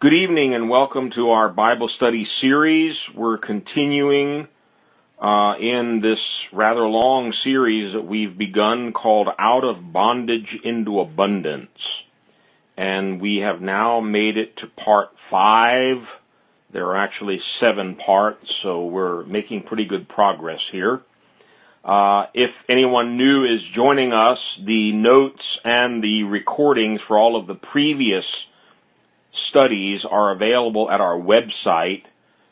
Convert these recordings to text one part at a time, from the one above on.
Good evening and welcome to our Bible study series. We're continuing uh, in this rather long series that we've begun called Out of Bondage into Abundance. And we have now made it to part five. There are actually seven parts, so we're making pretty good progress here. Uh, if anyone new is joining us, the notes and the recordings for all of the previous studies are available at our website.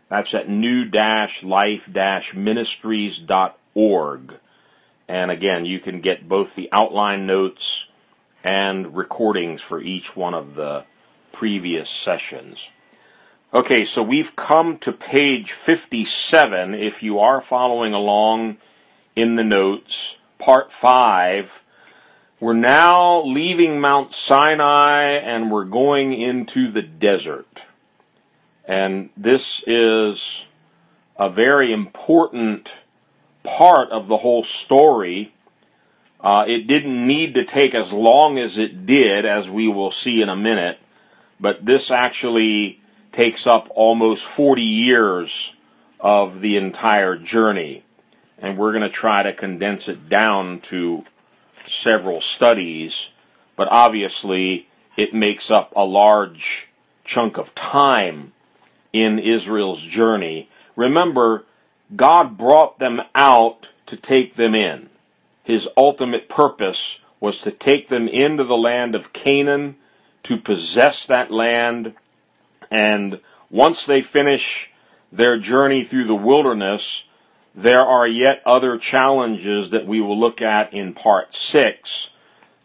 That's at new-life-ministries.org. And again, you can get both the outline notes and recordings for each one of the previous sessions. Okay, so we've come to page 57. If you are following along in the notes, part 5. We're now leaving Mount Sinai and we're going into the desert. And this is a very important part of the whole story. Uh, it didn't need to take as long as it did, as we will see in a minute, but this actually takes up almost 40 years of the entire journey and we're going to try to condense it down to several studies, but obviously it makes up a large chunk of time in Israel's journey. Remember, God brought them out to take them in. His ultimate purpose was to take them into the land of Canaan, to possess that land, and once they finish their journey through the wilderness, there are yet other challenges that we will look at in part six,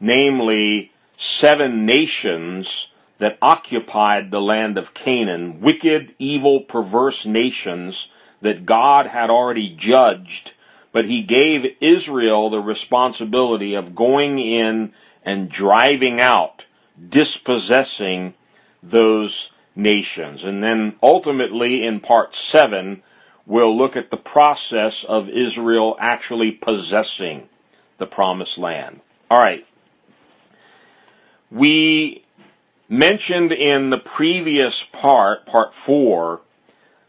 namely seven nations that occupied the land of Canaan, wicked, evil, perverse nations that God had already judged, but he gave Israel the responsibility of going in and driving out, dispossessing those nations. And then ultimately in part seven, we'll look at the process of Israel actually possessing the promised land. All right. We mentioned in the previous part, part four,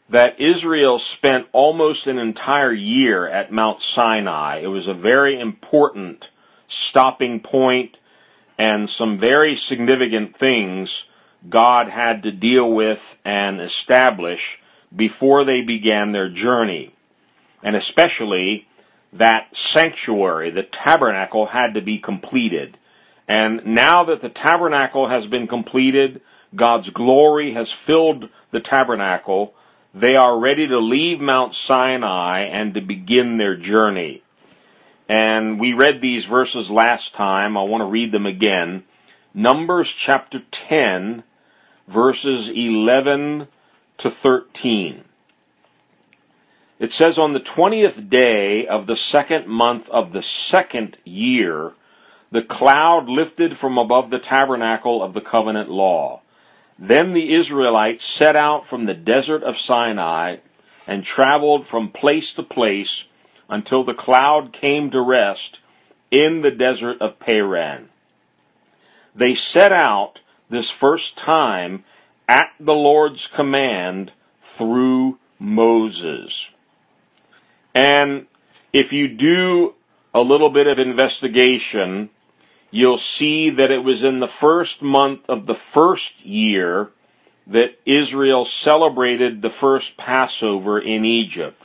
that Israel spent almost an entire year at Mount Sinai. It was a very important stopping point and some very significant things God had to deal with and establish before they began their journey. And especially that sanctuary, the tabernacle, had to be completed. And now that the tabernacle has been completed, God's glory has filled the tabernacle, they are ready to leave Mount Sinai and to begin their journey. And we read these verses last time. I want to read them again. Numbers chapter 10, verses 11 to 13. It says, On the twentieth day of the second month of the second year, the cloud lifted from above the tabernacle of the covenant law. Then the Israelites set out from the desert of Sinai and traveled from place to place until the cloud came to rest in the desert of Paran. They set out this first time at the Lord's command through Moses. And if you do a little bit of investigation, you'll see that it was in the first month of the first year that Israel celebrated the first Passover in Egypt.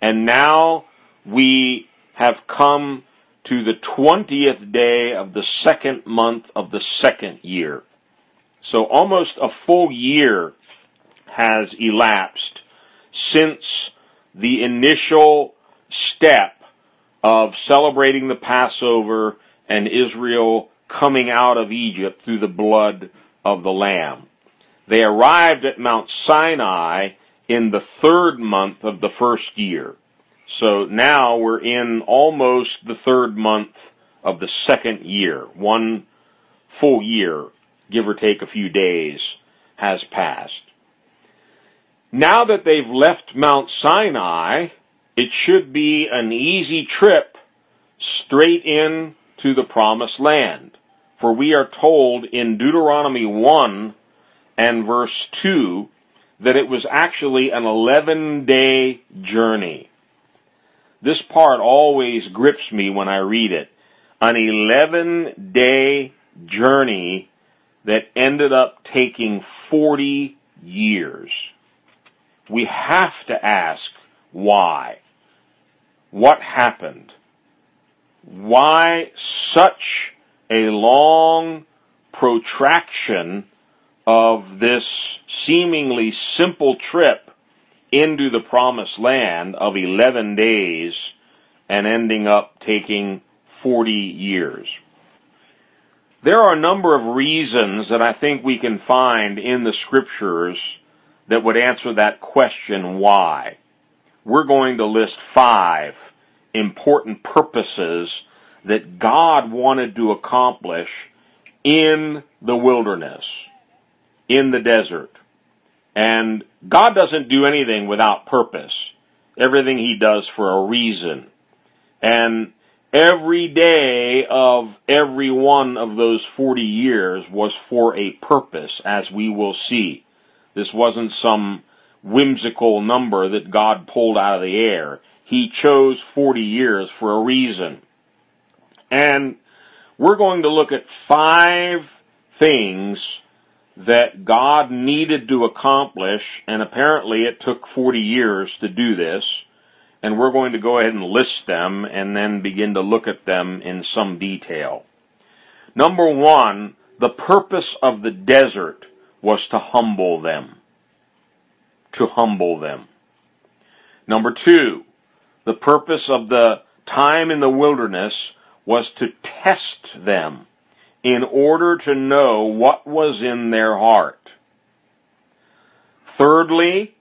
And now we have come to the 20th day of the second month of the second year. So almost a full year has elapsed since the initial step of celebrating the Passover and Israel coming out of Egypt through the blood of the Lamb. They arrived at Mount Sinai in the third month of the first year. So now we're in almost the third month of the second year, one full year give or take a few days, has passed. Now that they've left Mount Sinai, it should be an easy trip straight in to the promised land. For we are told in Deuteronomy 1 and verse 2 that it was actually an 11 day journey. This part always grips me when I read it. An 11 day journey that ended up taking 40 years. We have to ask why. What happened? Why such a long protraction of this seemingly simple trip into the promised land of 11 days and ending up taking 40 years. There are a number of reasons that I think we can find in the scriptures that would answer that question why. We're going to list five important purposes that God wanted to accomplish in the wilderness, in the desert. And God doesn't do anything without purpose. Everything He does for a reason. And Every day of every one of those 40 years was for a purpose, as we will see. This wasn't some whimsical number that God pulled out of the air. He chose 40 years for a reason. And we're going to look at five things that God needed to accomplish, and apparently it took 40 years to do this and we're going to go ahead and list them and then begin to look at them in some detail. Number one, the purpose of the desert was to humble them. To humble them. Number two, the purpose of the time in the wilderness was to test them in order to know what was in their heart. Thirdly,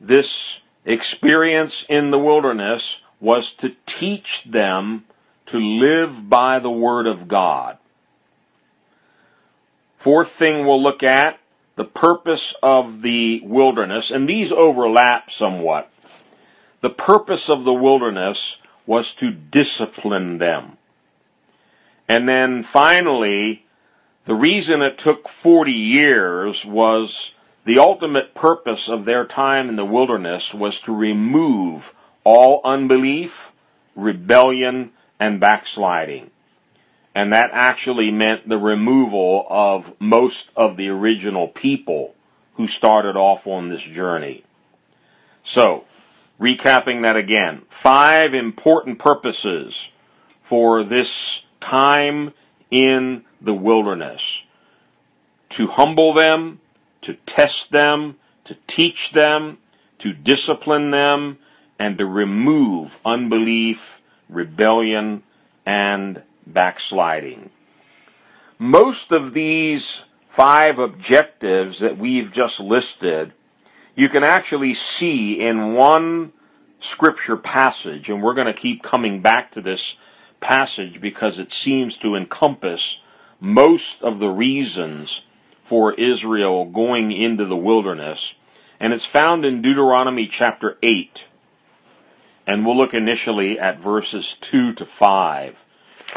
this experience in the wilderness was to teach them to live by the Word of God. Fourth thing we'll look at the purpose of the wilderness, and these overlap somewhat. The purpose of the wilderness was to discipline them. And then finally, the reason it took 40 years was the ultimate purpose of their time in the wilderness was to remove all unbelief, rebellion, and backsliding. And that actually meant the removal of most of the original people who started off on this journey. So, recapping that again, five important purposes for this time in the wilderness. To humble them, to test them, to teach them, to discipline them, and to remove unbelief, rebellion, and backsliding. Most of these five objectives that we've just listed, you can actually see in one scripture passage, and we're going to keep coming back to this passage because it seems to encompass most of the reasons for Israel going into the wilderness, and it's found in Deuteronomy chapter 8. And we'll look initially at verses 2 to 5.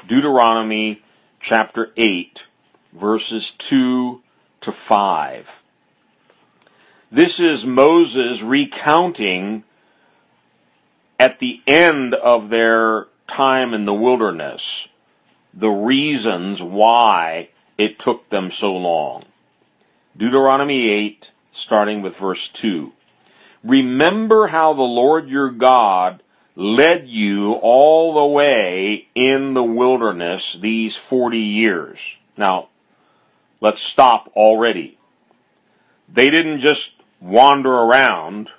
Deuteronomy chapter 8, verses 2 to 5. This is Moses recounting at the end of their time in the wilderness the reasons why it took them so long. Deuteronomy 8, starting with verse 2. Remember how the Lord your God led you all the way in the wilderness these 40 years. Now, let's stop already. They didn't just wander around,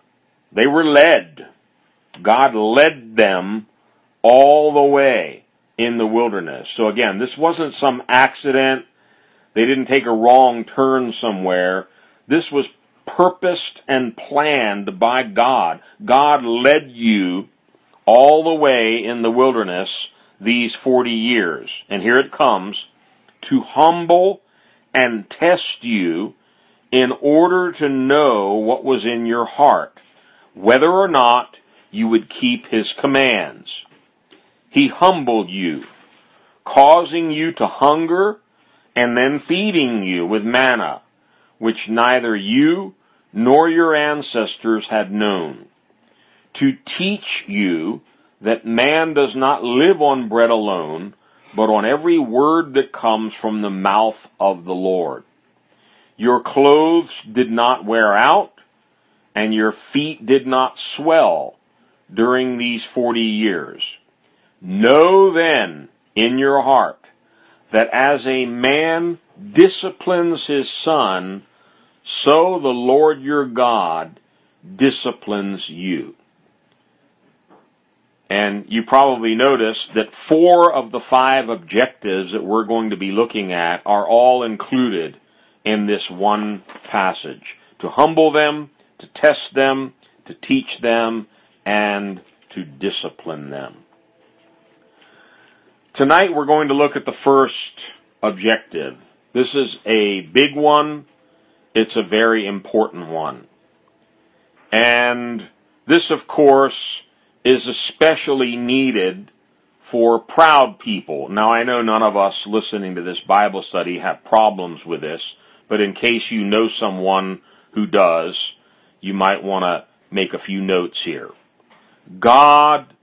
they were led. God led them all the way in the wilderness. So again, this wasn't some accident they didn't take a wrong turn somewhere. This was purposed and planned by God. God led you all the way in the wilderness these 40 years. And here it comes to humble and test you in order to know what was in your heart, whether or not you would keep his commands. He humbled you, causing you to hunger and then feeding you with manna, which neither you nor your ancestors had known, to teach you that man does not live on bread alone, but on every word that comes from the mouth of the Lord. Your clothes did not wear out, and your feet did not swell during these forty years. Know then in your heart that as a man disciplines his son, so the Lord your God disciplines you. And you probably noticed that four of the five objectives that we're going to be looking at are all included in this one passage. To humble them, to test them, to teach them, and to discipline them. Tonight we're going to look at the first objective. This is a big one. It's a very important one. And this, of course, is especially needed for proud people. Now, I know none of us listening to this Bible study have problems with this, but in case you know someone who does, you might want to make a few notes here. God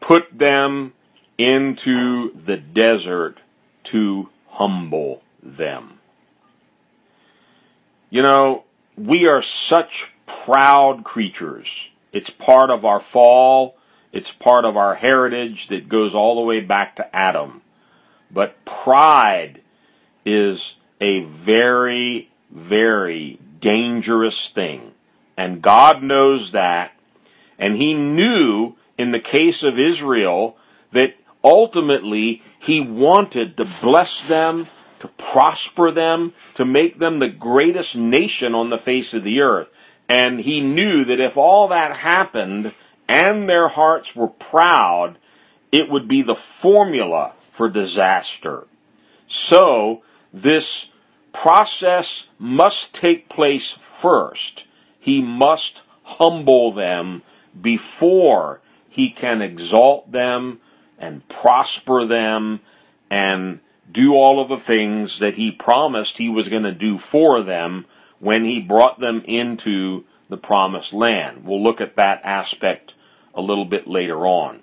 put them into the desert to humble them. You know, we are such proud creatures. It's part of our fall. It's part of our heritage that goes all the way back to Adam. But pride is a very, very dangerous thing. And God knows that. And He knew in the case of Israel that ultimately He wanted to bless them, to prosper them, to make them the greatest nation on the face of the earth. And he knew that if all that happened and their hearts were proud, it would be the formula for disaster. So, this process must take place first. He must humble them before he can exalt them and prosper them and do all of the things that he promised he was going to do for them when he brought them into the promised land. We'll look at that aspect a little bit later on.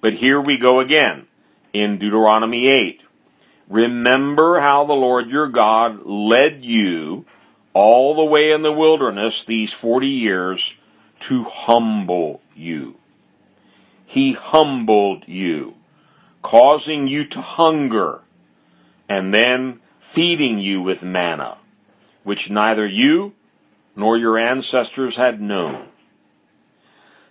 But here we go again in Deuteronomy 8. Remember how the Lord your God led you all the way in the wilderness these 40 years to humble you. He humbled you, causing you to hunger, and then feeding you with manna which neither you nor your ancestors had known.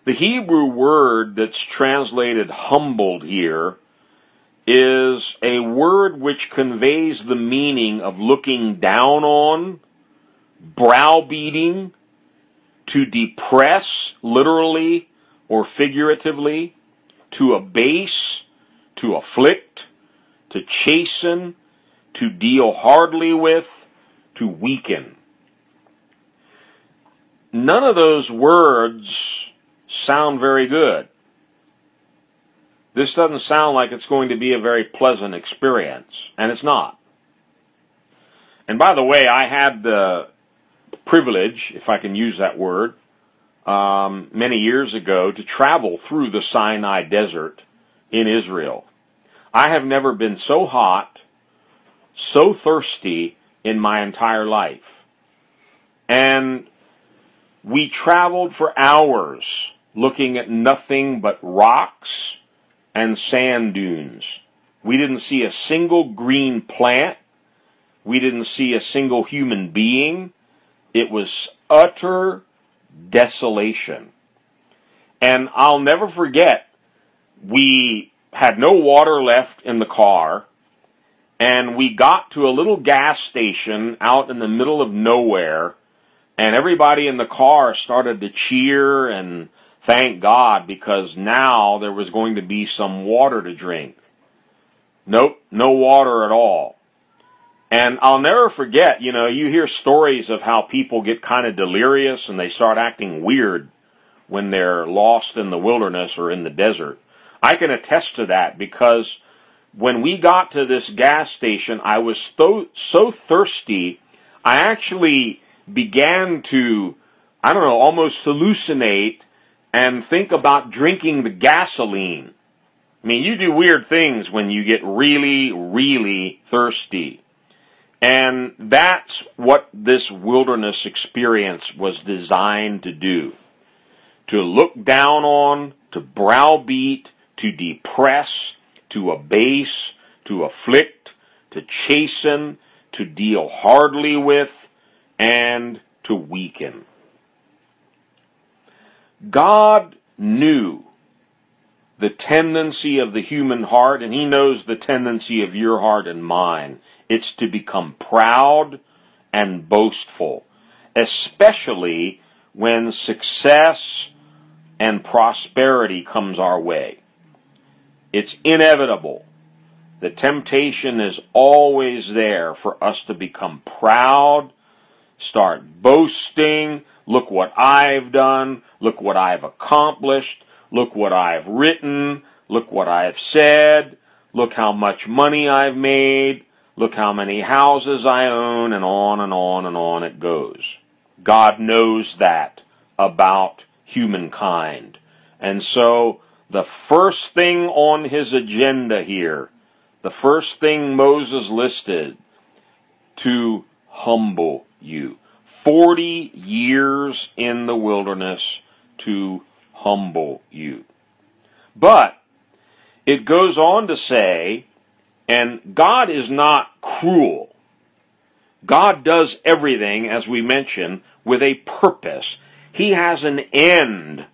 The Hebrew word that's translated humbled here is a word which conveys the meaning of looking down on, browbeating, to depress, literally or figuratively, to abase, to afflict, to chasten, to deal hardly with, to weaken. None of those words sound very good. This doesn't sound like it's going to be a very pleasant experience, and it's not. And by the way, I had the privilege, if I can use that word, um, many years ago to travel through the Sinai desert in Israel. I have never been so hot, so thirsty, in my entire life. And we traveled for hours looking at nothing but rocks and sand dunes. We didn't see a single green plant. We didn't see a single human being. It was utter desolation. And I'll never forget, we had no water left in the car and we got to a little gas station out in the middle of nowhere, and everybody in the car started to cheer and thank God because now there was going to be some water to drink. Nope, no water at all. And I'll never forget, you know, you hear stories of how people get kind of delirious and they start acting weird when they're lost in the wilderness or in the desert. I can attest to that because when we got to this gas station, I was so, so thirsty, I actually began to, I don't know, almost hallucinate and think about drinking the gasoline. I mean, you do weird things when you get really, really thirsty. And that's what this wilderness experience was designed to do. To look down on, to browbeat, to depress, to abase, to afflict, to chasten, to deal hardly with, and to weaken. God knew the tendency of the human heart, and He knows the tendency of your heart and mine. It's to become proud and boastful, especially when success and prosperity comes our way. It's inevitable. The temptation is always there for us to become proud, start boasting, look what I've done, look what I've accomplished, look what I've written, look what I've said, look how much money I've made, look how many houses I own, and on and on and on it goes. God knows that about humankind. And so, the first thing on his agenda here, the first thing Moses listed, to humble you. 40 years in the wilderness to humble you. But it goes on to say, and God is not cruel. God does everything, as we mentioned, with a purpose. He has an end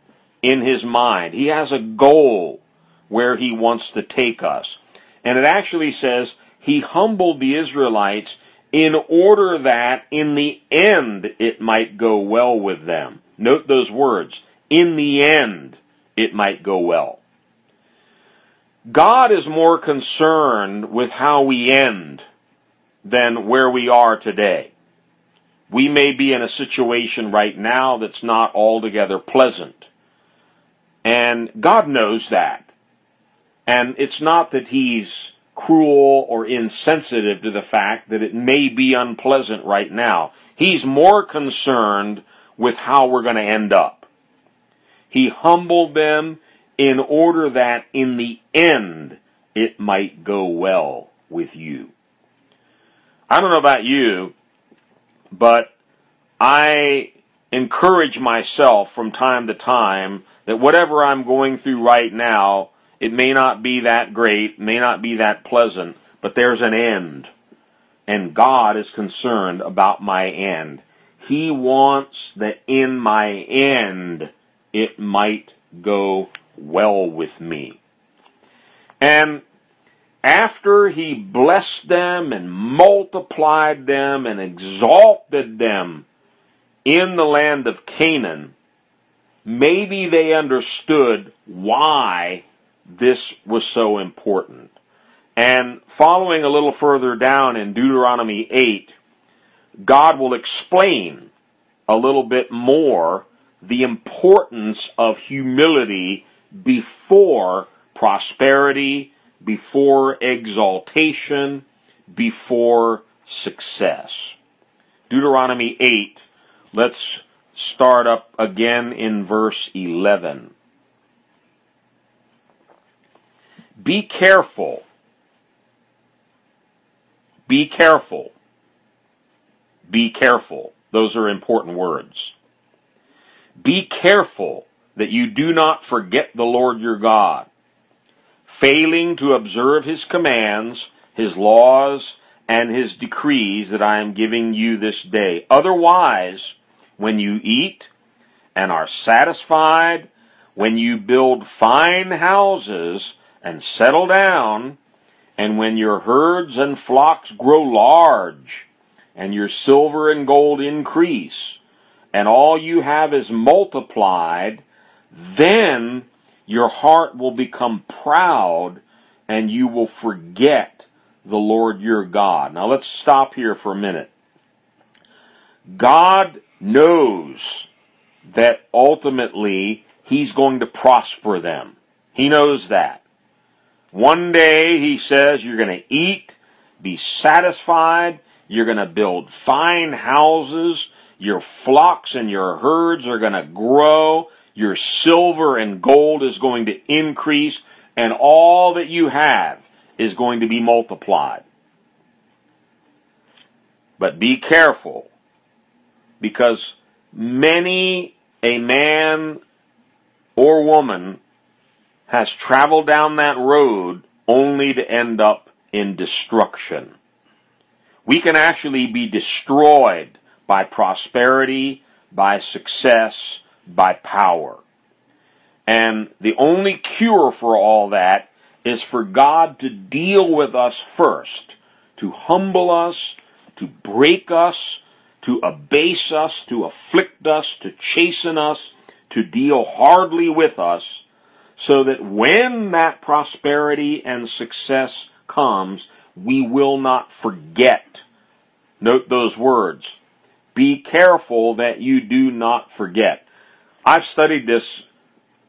in his mind. He has a goal where he wants to take us. And it actually says he humbled the Israelites in order that in the end it might go well with them. Note those words. In the end it might go well. God is more concerned with how we end than where we are today. We may be in a situation right now that's not altogether pleasant. And God knows that. And it's not that He's cruel or insensitive to the fact that it may be unpleasant right now. He's more concerned with how we're going to end up. He humbled them in order that in the end it might go well with you. I don't know about you, but I encourage myself from time to time that whatever I'm going through right now, it may not be that great, may not be that pleasant, but there's an end. And God is concerned about my end. He wants that in my end it might go well with me. And after he blessed them and multiplied them and exalted them in the land of Canaan, maybe they understood why this was so important. And following a little further down in Deuteronomy 8, God will explain a little bit more the importance of humility before prosperity, before exaltation, before success. Deuteronomy 8, let's start up again in verse 11. Be careful. Be careful. Be careful. Those are important words. Be careful that you do not forget the Lord your God, failing to observe his commands, his laws, and his decrees that I am giving you this day. Otherwise, when you eat and are satisfied, when you build fine houses and settle down, and when your herds and flocks grow large, and your silver and gold increase, and all you have is multiplied, then your heart will become proud and you will forget the Lord your God. Now let's stop here for a minute. God knows that ultimately He's going to prosper them. He knows that. One day, He says, you're going to eat, be satisfied, you're going to build fine houses, Your flocks and your herds are going to grow. Your silver and gold is going to increase. And all that you have is going to be multiplied. But be careful because many a man or woman has traveled down that road only to end up in destruction. We can actually be destroyed by prosperity, by success, by power. And the only cure for all that is for God to deal with us first, to humble us, to break us, to abase us, to afflict us, to chasten us, to deal hardly with us, so that when that prosperity and success comes, we will not forget. Note those words. Be careful that you do not forget. I've studied this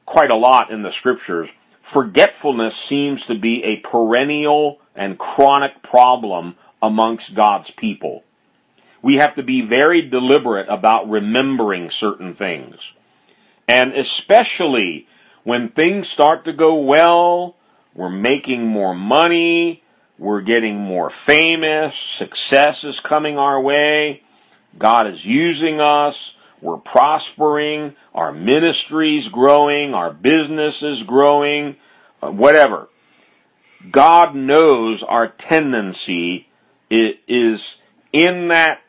quite a lot in the scriptures. Forgetfulness seems to be a perennial and chronic problem amongst God's people. We have to be very deliberate about remembering certain things. And especially when things start to go well, we're making more money, we're getting more famous, success is coming our way, God is using us, we're prospering, our ministry's growing, our business is growing, uh, whatever. God knows our tendency is in that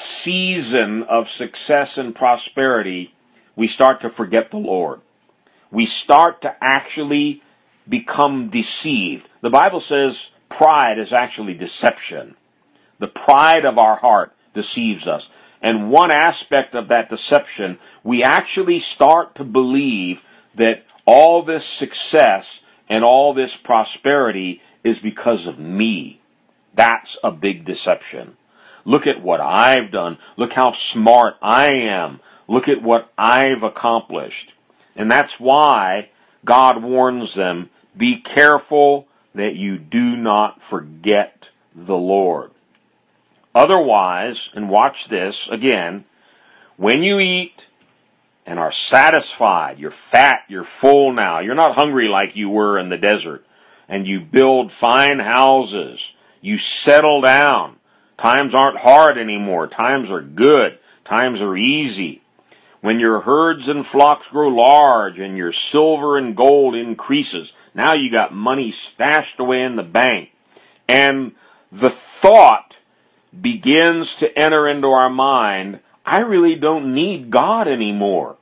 season of success and prosperity, we start to forget the Lord. We start to actually become deceived. The Bible says pride is actually deception. The pride of our heart deceives us. And one aspect of that deception, we actually start to believe that all this success and all this prosperity is because of me. That's a big deception. Look at what I've done. Look how smart I am. Look at what I've accomplished. And that's why God warns them be careful that you do not forget the Lord. Otherwise, and watch this again, when you eat and are satisfied, you're fat, you're full now, you're not hungry like you were in the desert, and you build fine houses, you settle down. Times aren't hard anymore. Times are good. Times are easy. When your herds and flocks grow large and your silver and gold increases, now you got money stashed away in the bank. And the thought begins to enter into our mind, I really don't need God anymore.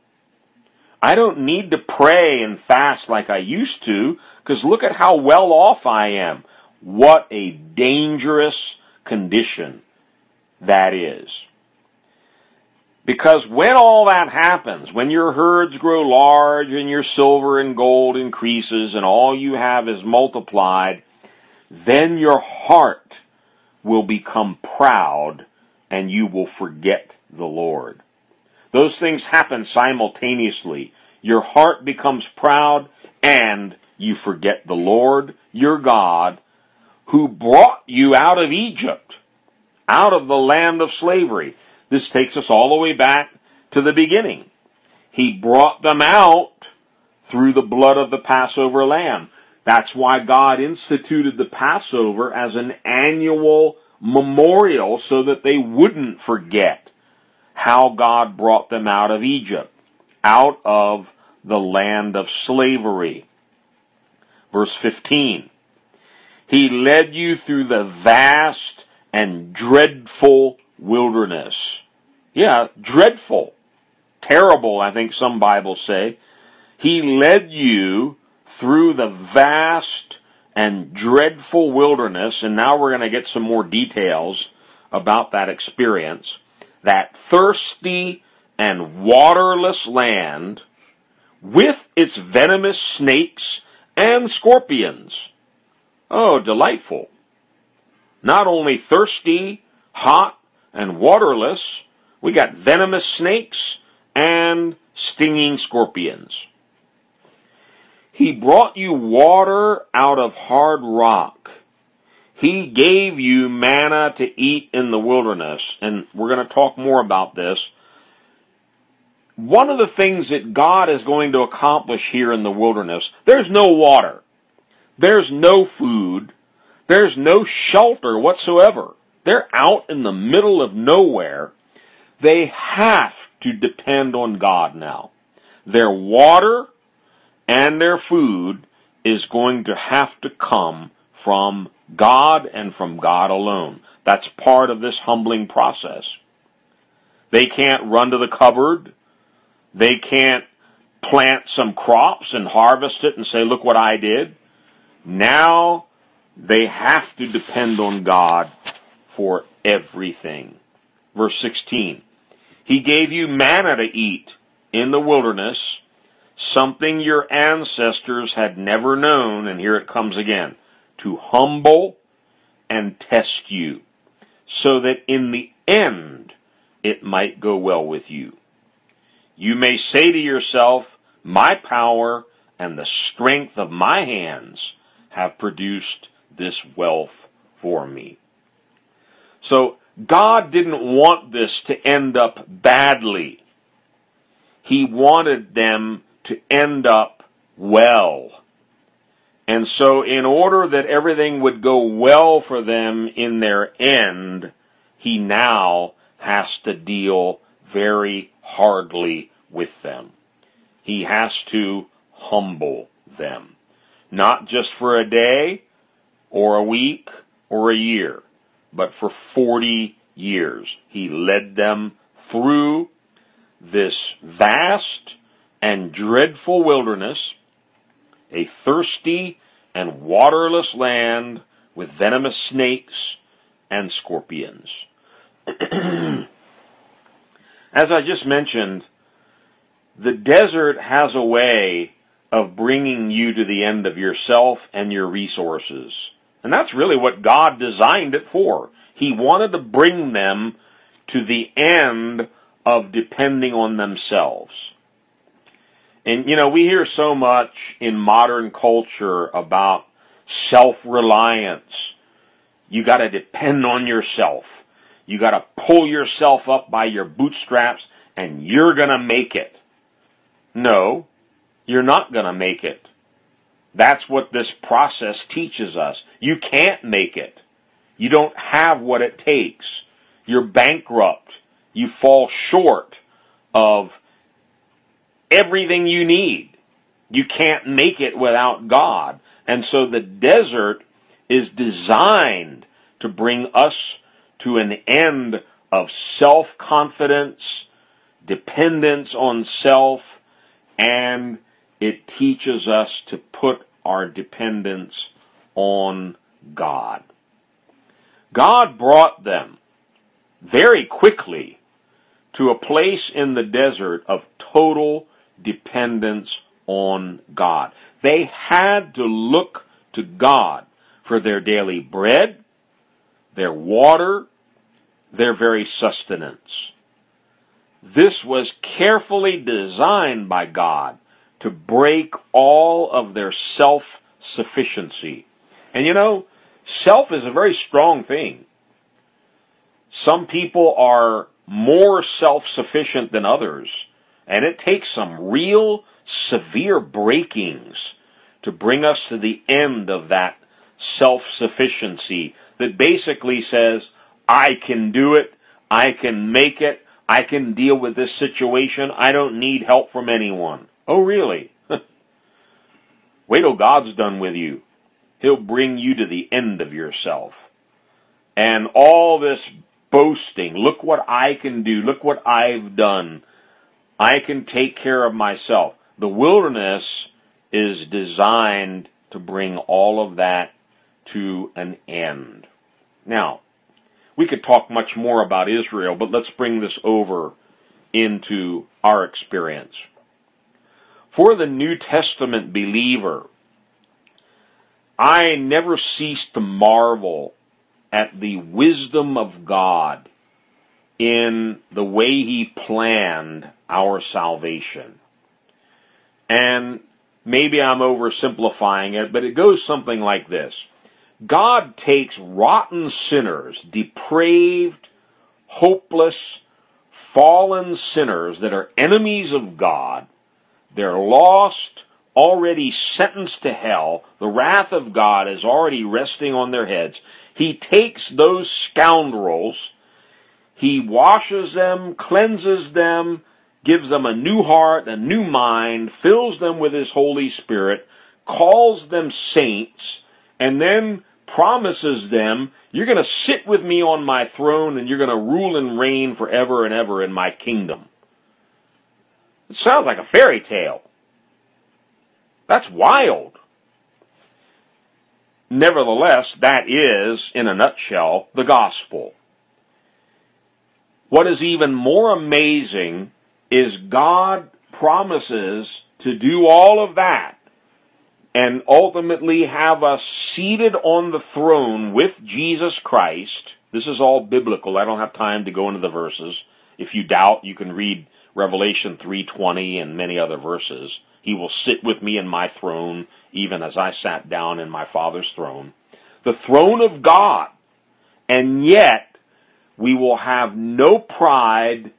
I don't need to pray and fast like I used to, because look at how well off I am. What a dangerous condition that is. Because when all that happens, when your herds grow large and your silver and gold increases and all you have is multiplied, then your heart will become proud and you will forget the Lord. Those things happen simultaneously. Your heart becomes proud and you forget the Lord, your God, who brought you out of Egypt, out of the land of slavery. This takes us all the way back to the beginning. He brought them out through the blood of the Passover lamb. That's why God instituted the Passover as an annual memorial so that they wouldn't forget how God brought them out of Egypt, out of the land of slavery. Verse 15. He led you through the vast and dreadful wilderness. Yeah, dreadful. Terrible, I think some Bibles say. He led you through the vast and dreadful wilderness, and now we're going to get some more details about that experience. That thirsty and waterless land with its venomous snakes and scorpions. Oh, delightful. Not only thirsty, hot, and waterless, we got venomous snakes and stinging scorpions. He brought you water out of hard rock. He gave you manna to eat in the wilderness, and we're going to talk more about this. One of the things that God is going to accomplish here in the wilderness, there's no water. There's no food. There's no shelter whatsoever. They're out in the middle of nowhere. They have to depend on God now. Their water and their food is going to have to come from God and from God alone. That's part of this humbling process. They can't run to the cupboard. They can't plant some crops and harvest it and say, look what I did. Now they have to depend on God for everything. Verse 16. He gave you manna to eat in the wilderness, something your ancestors had never known, and here it comes again, to humble and test you, so that in the end it might go well with you. You may say to yourself, My power and the strength of my hands have produced this wealth for me. So God didn't want this to end up badly. He wanted them to end up well. And so, in order that everything would go well for them in their end, he now has to deal very hardly with them. He has to humble them. Not just for a day, or a week, or a year, but for 40 years. He led them through this vast and dreadful wilderness, a thirsty and waterless land with venomous snakes and scorpions. As I just mentioned, the desert has a way of bringing you to the end of yourself and your resources. And that's really what God designed it for. He wanted to bring them to the end of depending on themselves. And, you know, we hear so much in modern culture about self reliance. You got to depend on yourself. You got to pull yourself up by your bootstraps and you're going to make it. No, you're not going to make it. That's what this process teaches us. You can't make it. You don't have what it takes. You're bankrupt. You fall short of everything you need. You can't make it without God. And so the desert is designed to bring us to an end of self confidence, dependence on self, and it teaches us to put our dependence on God. God brought them very quickly to a place in the desert of total dependence on God. They had to look to God for their daily bread, their water, their very sustenance. This was carefully designed by God to break all of their self sufficiency. And you know, self is a very strong thing. Some people are more self sufficient than others, and it takes some real severe breakings to bring us to the end of that self sufficiency that basically says, I can do it, I can make it, I can deal with this situation, I don't need help from anyone. Oh, really? Wait till God's done with you. He'll bring you to the end of yourself. And all this boasting, look what I can do, look what I've done. I can take care of myself. The wilderness is designed to bring all of that to an end. Now, we could talk much more about Israel, but let's bring this over into our experience. For the New Testament believer, I never cease to marvel at the wisdom of God in the way He planned our salvation. And maybe I'm oversimplifying it, but it goes something like this God takes rotten sinners, depraved, hopeless, fallen sinners that are enemies of God. They're lost, already sentenced to hell. The wrath of God is already resting on their heads. He takes those scoundrels, he washes them, cleanses them, gives them a new heart, a new mind, fills them with his Holy Spirit, calls them saints, and then promises them, You're going to sit with me on my throne and you're going to rule and reign forever and ever in my kingdom. It sounds like a fairy tale. That's wild. Nevertheless, that is, in a nutshell, the gospel. What is even more amazing is God promises to do all of that and ultimately have us seated on the throne with Jesus Christ. This is all biblical. I don't have time to go into the verses. If you doubt, you can read Revelation 3:20 and many other verses. He will sit with me in my throne even as I sat down in my Father's throne. The throne of God. And yet we will have no pride,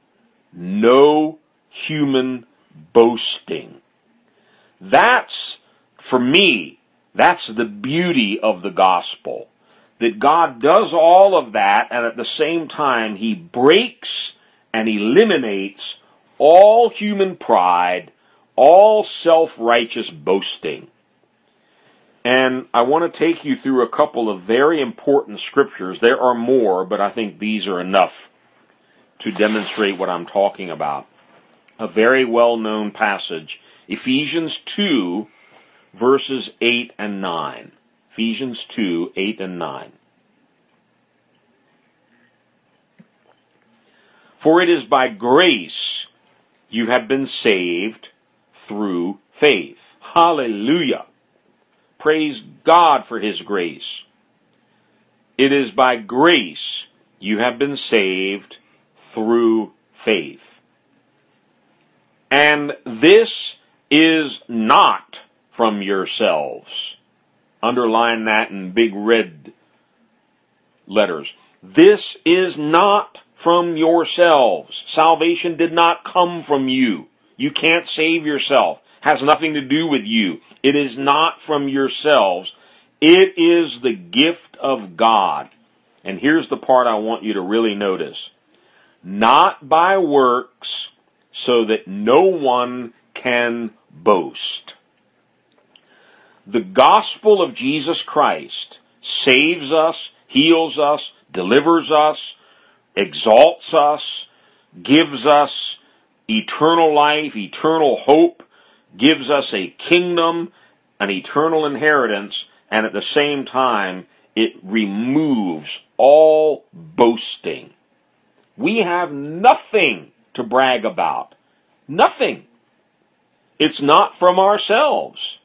no human boasting. That's for me, that's the beauty of the gospel. That God does all of that, and at the same time, He breaks and eliminates all human pride, all self righteous boasting. And I want to take you through a couple of very important scriptures. There are more, but I think these are enough to demonstrate what I'm talking about. A very well known passage, Ephesians 2, verses 8 and 9. Ephesians 2 8 and 9. For it is by grace you have been saved through faith. Hallelujah. Praise God for His grace. It is by grace you have been saved through faith. And this is not from yourselves. Underline that in big red letters. This is not from yourselves. Salvation did not come from you. You can't save yourself. Has nothing to do with you. It is not from yourselves. It is the gift of God. And here's the part I want you to really notice. Not by works, so that no one can boast. The gospel of Jesus Christ saves us, heals us, delivers us, exalts us, gives us eternal life, eternal hope, gives us a kingdom, an eternal inheritance, and at the same time, it removes all boasting. We have nothing to brag about. Nothing. It's not from ourselves.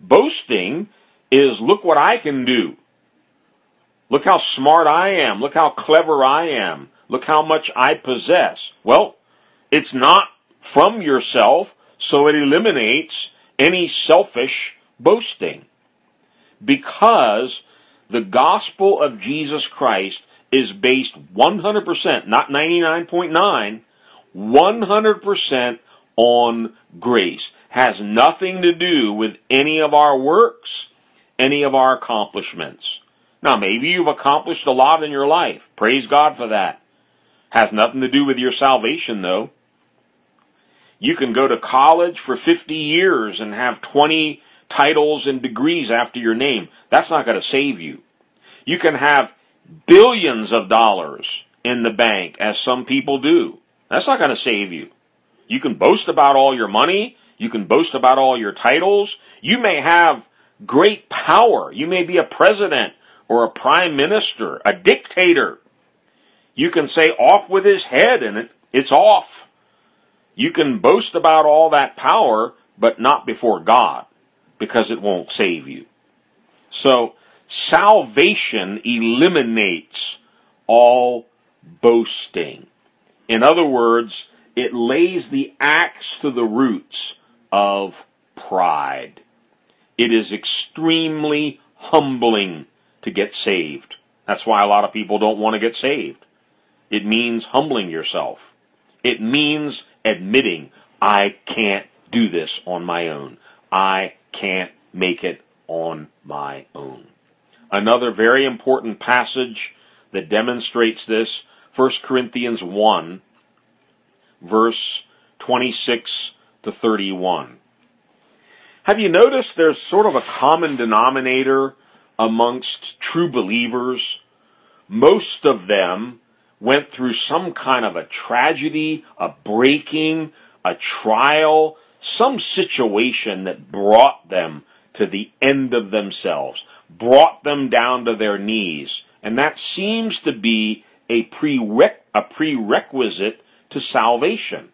Boasting is look what I can do. Look how smart I am. Look how clever I am. Look how much I possess. Well, it's not from yourself, so it eliminates any selfish boasting. Because the gospel of Jesus Christ is based 100%, not 99.9, 100% on grace has nothing to do with any of our works, any of our accomplishments. Now, maybe you've accomplished a lot in your life. Praise God for that. Has nothing to do with your salvation, though. You can go to college for 50 years and have 20 titles and degrees after your name. That's not going to save you. You can have billions of dollars in the bank, as some people do. That's not going to save you. You can boast about all your money. You can boast about all your titles. You may have great power. You may be a president or a prime minister, a dictator. You can say off with his head and it, it's off. You can boast about all that power, but not before God because it won't save you. So salvation eliminates all boasting. In other words, it lays the axe to the roots of pride. It is extremely humbling to get saved. That's why a lot of people don't want to get saved. It means humbling yourself. It means admitting, I can't do this on my own. I can't make it on my own. Another very important passage that demonstrates this, 1 Corinthians 1, verse 26 to 31. Have you noticed there's sort of a common denominator amongst true believers? Most of them went through some kind of a tragedy, a breaking, a trial, some situation that brought them to the end of themselves, brought them down to their knees. And that seems to be a, prereq- a prerequisite to salvation.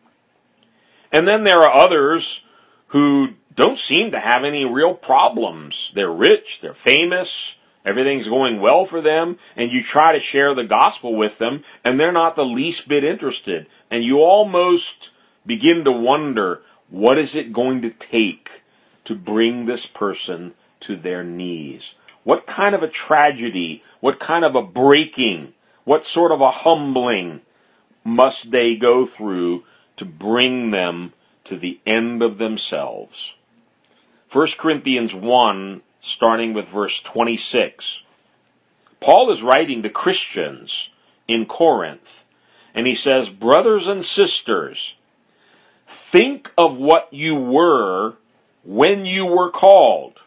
And then there are others who don't seem to have any real problems. They're rich, they're famous, everything's going well for them, and you try to share the gospel with them, and they're not the least bit interested. And you almost begin to wonder what is it going to take to bring this person to their knees? What kind of a tragedy, what kind of a breaking, what sort of a humbling must they go through to bring them to the end of themselves? 1 Corinthians 1, starting with verse 26. Paul is writing to Christians in Corinth, and he says, Brothers and sisters, think of what you were when you were called.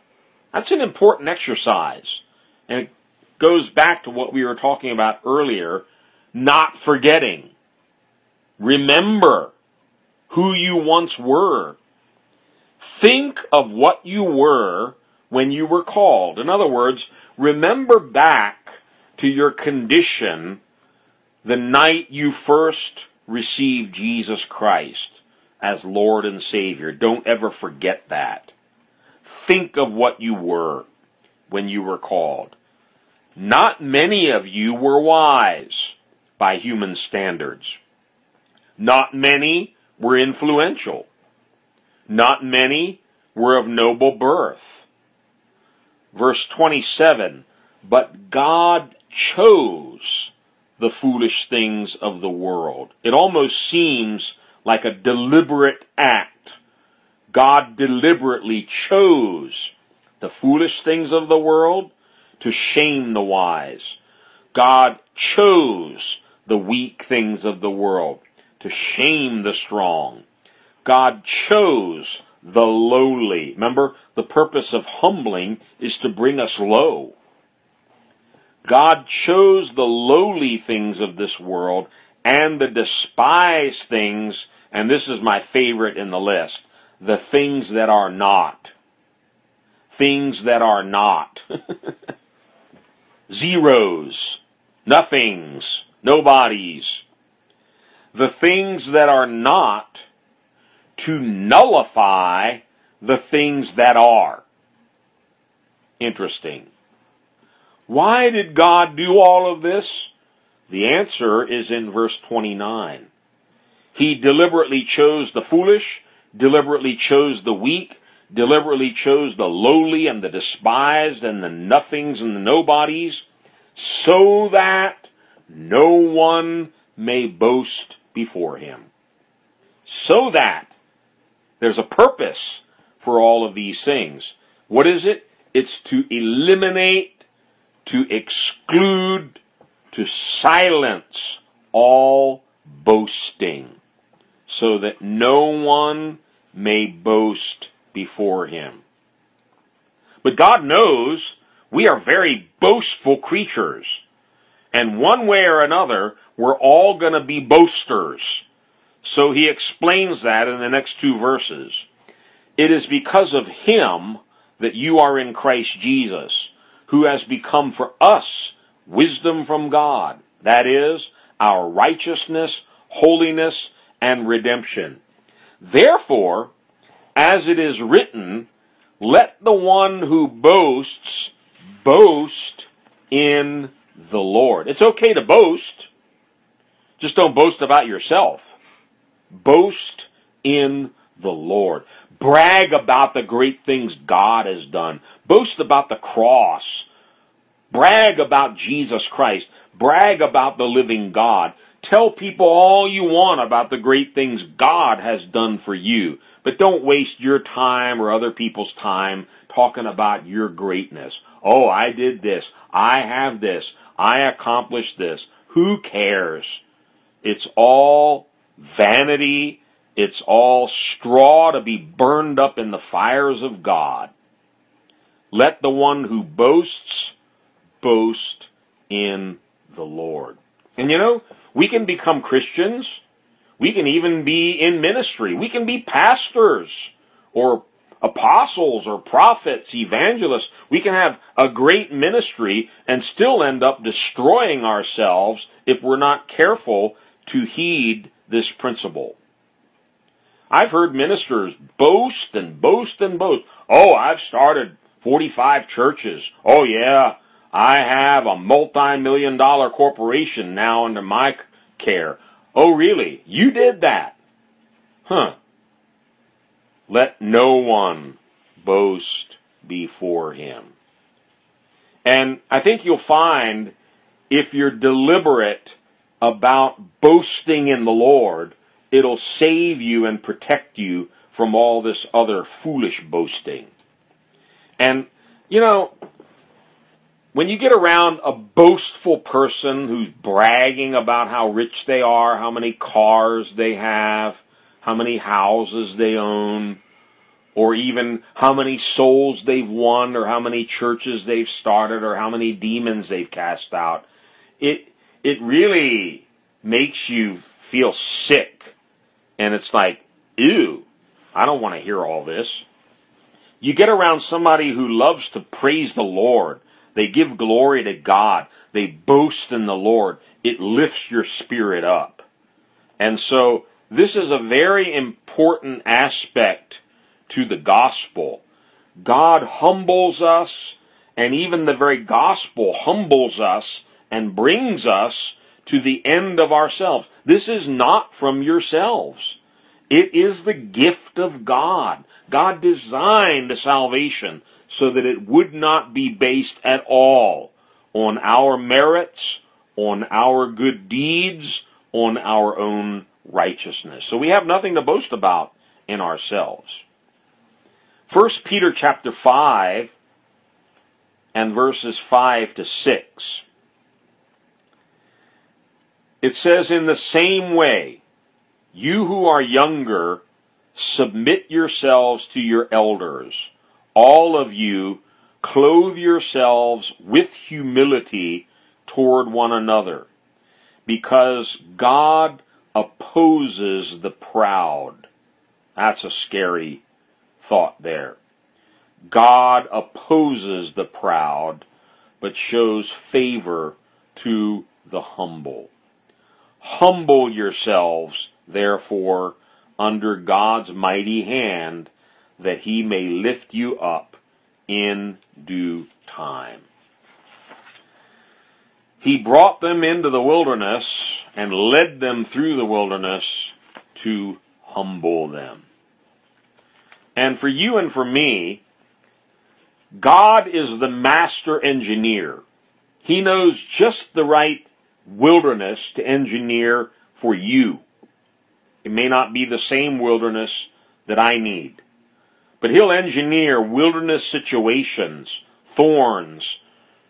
That's an important exercise. And it goes back to what we were talking about earlier not forgetting. Remember who you once were. Think of what you were when you were called. In other words, remember back to your condition the night you first received Jesus Christ as Lord and Savior. Don't ever forget that. Think of what you were when you were called. Not many of you were wise by human standards. Not many were influential. Not many were of noble birth. Verse 27 But God chose the foolish things of the world. It almost seems like a deliberate act. God deliberately chose the foolish things of the world to shame the wise. God chose the weak things of the world to shame the strong. God chose the lowly. Remember, the purpose of humbling is to bring us low. God chose the lowly things of this world and the despised things, and this is my favorite in the list, the things that are not. Things that are not. Zeros, nothings, nobodies. The things that are not to nullify the things that are. Interesting. Why did God do all of this? The answer is in verse 29. He deliberately chose the foolish, deliberately chose the weak, deliberately chose the lowly and the despised and the nothings and the nobodies, so that no one may boast before him. So that there's a purpose for all of these things. What is it? It's to eliminate, to exclude, to silence all boasting, so that no one may boast before him. But God knows we are very boastful creatures. And one way or another, we're all going to be boasters. So he explains that in the next two verses. It is because of him that you are in Christ Jesus, who has become for us wisdom from God. That is, our righteousness, holiness, and redemption. Therefore, as it is written, let the one who boasts boast in the Lord. It's okay to boast, just don't boast about yourself. Boast in the Lord. Brag about the great things God has done. Boast about the cross. Brag about Jesus Christ. Brag about the living God. Tell people all you want about the great things God has done for you. But don't waste your time or other people's time talking about your greatness. Oh, I did this. I have this. I accomplished this. Who cares? It's all vanity. It's all straw to be burned up in the fires of God. Let the one who boasts boast in the Lord. And you know, we can become Christians. We can even be in ministry. We can be pastors or apostles or prophets, evangelists. We can have a great ministry and still end up destroying ourselves if we're not careful to heed this principle. I've heard ministers boast and boast and boast. Oh, I've started 45 churches. Oh, yeah, I have a multi million dollar corporation now under my care. Oh, really? You did that? Huh. Let no one boast before him. And I think you'll find if you're deliberate about boasting in the Lord, it'll save you and protect you from all this other foolish boasting. And, you know, when you get around a boastful person who's bragging about how rich they are, how many cars they have, how many houses they own, or even how many souls they've won, or how many churches they've started, or how many demons they've cast out, it it really makes you feel sick. And it's like, ew, I don't want to hear all this. You get around somebody who loves to praise the Lord. They give glory to God. They boast in the Lord. It lifts your spirit up. And so this is a very important aspect to the gospel. God humbles us, and even the very gospel humbles us and brings us to the end of ourselves. This is not from yourselves. It is the gift of God. God designed salvation so that it would not be based at all on our merits, on our good deeds, on our own righteousness. So we have nothing to boast about in ourselves. 1 Peter chapter 5 and verses 5 to 6. It says, In the same way, you who are younger, submit yourselves to your elders. All of you, clothe yourselves with humility toward one another, because God opposes the proud. That's a scary thought there. God opposes the proud, but shows favor to the humble. Humble yourselves, therefore, under God's mighty hand, that he may lift you up in due time. He brought them into the wilderness and led them through the wilderness to humble them. And for you and for me, God is the master engineer. He knows just the right wilderness to engineer for you. It may not be the same wilderness that I need, but He'll engineer wilderness situations, thorns,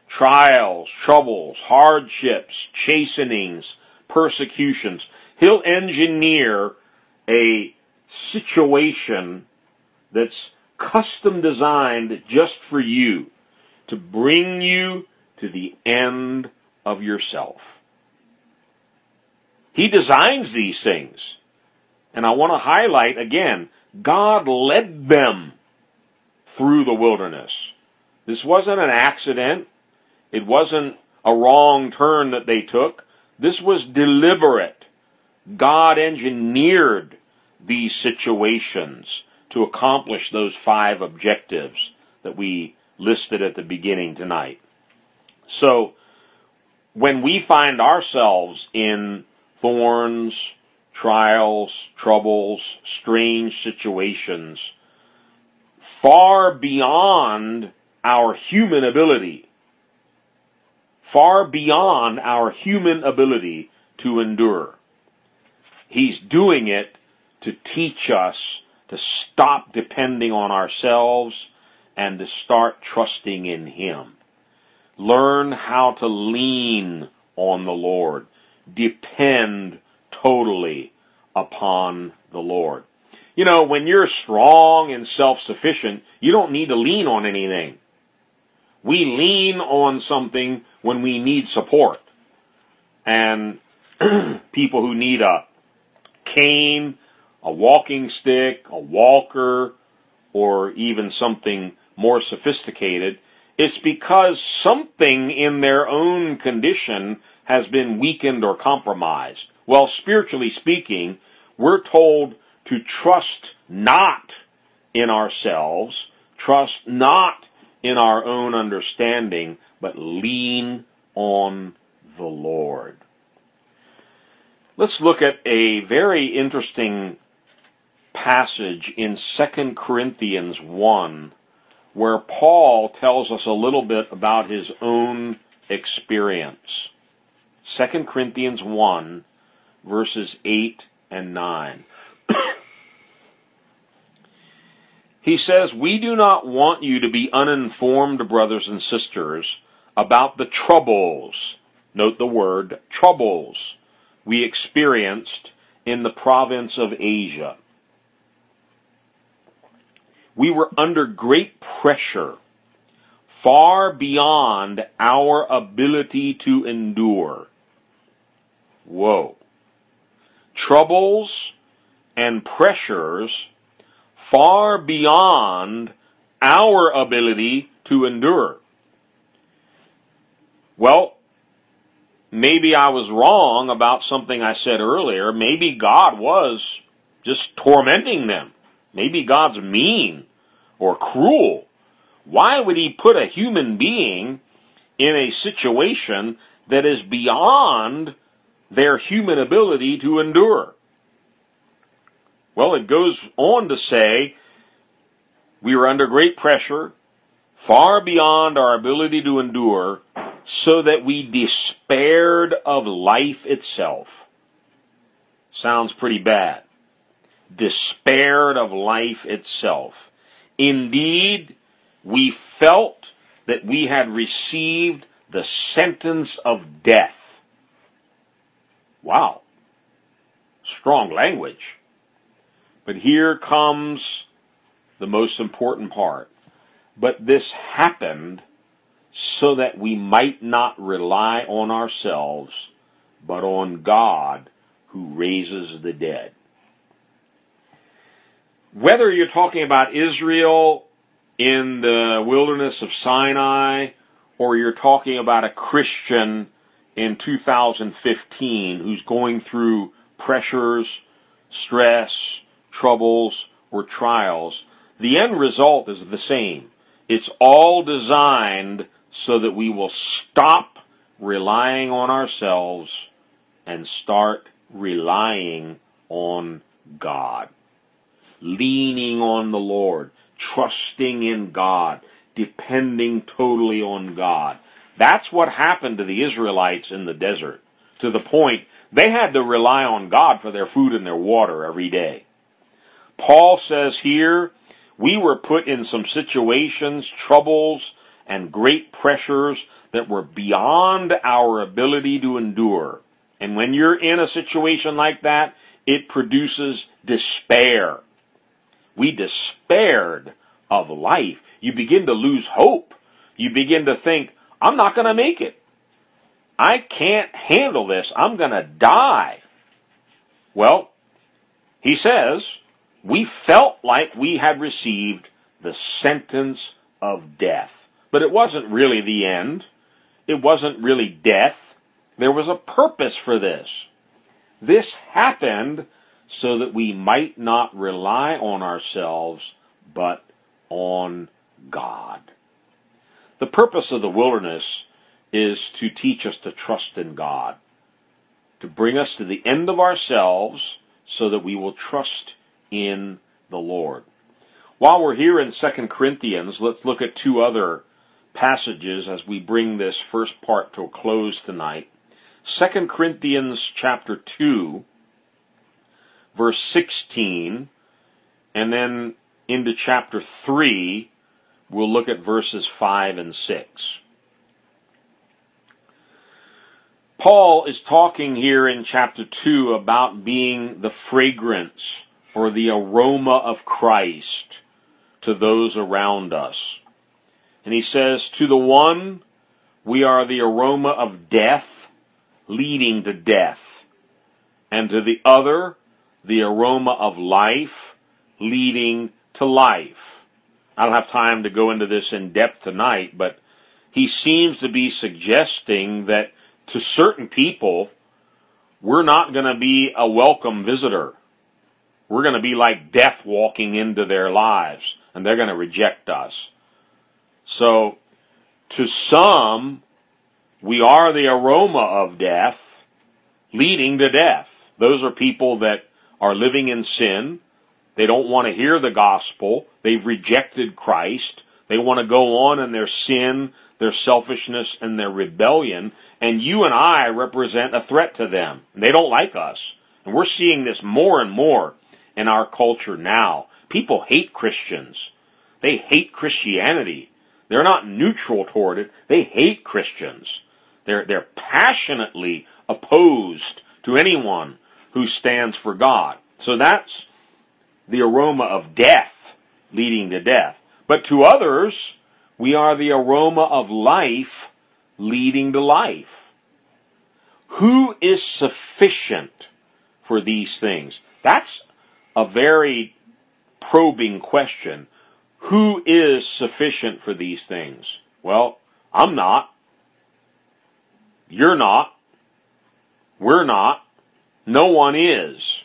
trials, troubles, hardships, chastenings, persecutions. He'll engineer a situation that's custom designed just for you to bring you to the end of yourself. He designs these things. And I want to highlight again, God led them through the wilderness. This wasn't an accident. It wasn't a wrong turn that they took. This was deliberate. God engineered these situations to accomplish those five objectives that we listed at the beginning tonight. So, when we find ourselves in thorns, trials, troubles, strange situations far beyond our human ability. far beyond our human ability to endure. He's doing it to teach us to stop depending on ourselves and to start trusting in Him. Learn how to lean on the Lord. Depend totally upon the Lord. You know, when you're strong and self sufficient, you don't need to lean on anything. We lean on something when we need support. And people who need a cane, a walking stick, a walker, or even something more sophisticated, it's because something in their own condition has been weakened or compromised. Well, spiritually speaking, we're told to trust not in ourselves, trust not in our own understanding, but lean on the Lord. Let's look at a very interesting passage in 2 Corinthians 1 where Paul tells us a little bit about his own experience. 2 Corinthians 1 verses 8 and 9. he says, We do not want you to be uninformed, brothers and sisters, about the troubles, note the word troubles, we experienced in the province of Asia. We were under great pressure, far beyond our ability to endure. Whoa. Troubles and pressures far beyond our ability to endure. Well, maybe I was wrong about something I said earlier. Maybe God was just tormenting them. Maybe God's mean or cruel. Why would he put a human being in a situation that is beyond their human ability to endure? Well, it goes on to say, we were under great pressure, far beyond our ability to endure, so that we despaired of life itself. Sounds pretty bad. Despaired of life itself. Indeed, we felt that we had received the sentence of death. Wow. Strong language. But here comes the most important part. But this happened so that we might not rely on ourselves, but on God who raises the dead. Whether you're talking about Israel in the wilderness of Sinai, or you're talking about a Christian in 2015 who's going through pressures, stress, troubles, or trials, the end result is the same. It's all designed so that we will stop relying on ourselves and start relying on God. Leaning on the Lord, trusting in God, depending totally on God. That's what happened to the Israelites in the desert, to the point they had to rely on God for their food and their water every day. Paul says here, we were put in some situations, troubles, and great pressures that were beyond our ability to endure. And when you're in a situation like that, it produces despair. We despaired of life. You begin to lose hope. You begin to think, I'm not going to make it. I can't handle this. I'm going to die. Well, he says, we felt like we had received the sentence of death. But it wasn't really the end. It wasn't really death. There was a purpose for this. This happened so that we might not rely on ourselves, but on God. The purpose of the wilderness is to teach us to trust in God, to bring us to the end of ourselves so that we will trust in the Lord. While we're here in 2 Corinthians, let's look at two other passages as we bring this first part to a close tonight. 2 Corinthians chapter 2 verse 16 and then into chapter 3 we'll look at verses 5 and 6. Paul is talking here in chapter 2 about being the fragrance or the aroma of Christ to those around us. And he says, To the one, we are the aroma of death leading to death. And to the other, the aroma of life leading to life. I don't have time to go into this in depth tonight, but he seems to be suggesting that to certain people, we're not going to be a welcome visitor. We're going to be like death walking into their lives, and they're going to reject us. So, to some, we are the aroma of death leading to death. Those are people that are living in sin. They don't want to hear the gospel. They've rejected Christ. They want to go on in their sin, their selfishness, and their rebellion. And you and I represent a threat to them. They don't like us. And we're seeing this more and more in our culture now. People hate Christians. They hate Christianity. They're not neutral toward it. They hate Christians. They're, they're passionately opposed to anyone who stands for God. So that's the aroma of death leading to death. But to others, we are the aroma of life leading to life. Who is sufficient for these things? That's a very probing question. Who is sufficient for these things? Well, I'm not. You're not. We're not. No one is.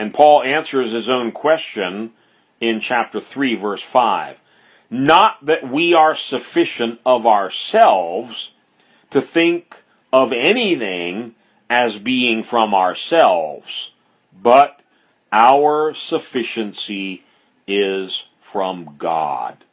And Paul answers his own question in chapter 3, verse 5. Not that we are sufficient of ourselves to think of anything as being from ourselves, but our sufficiency is from God,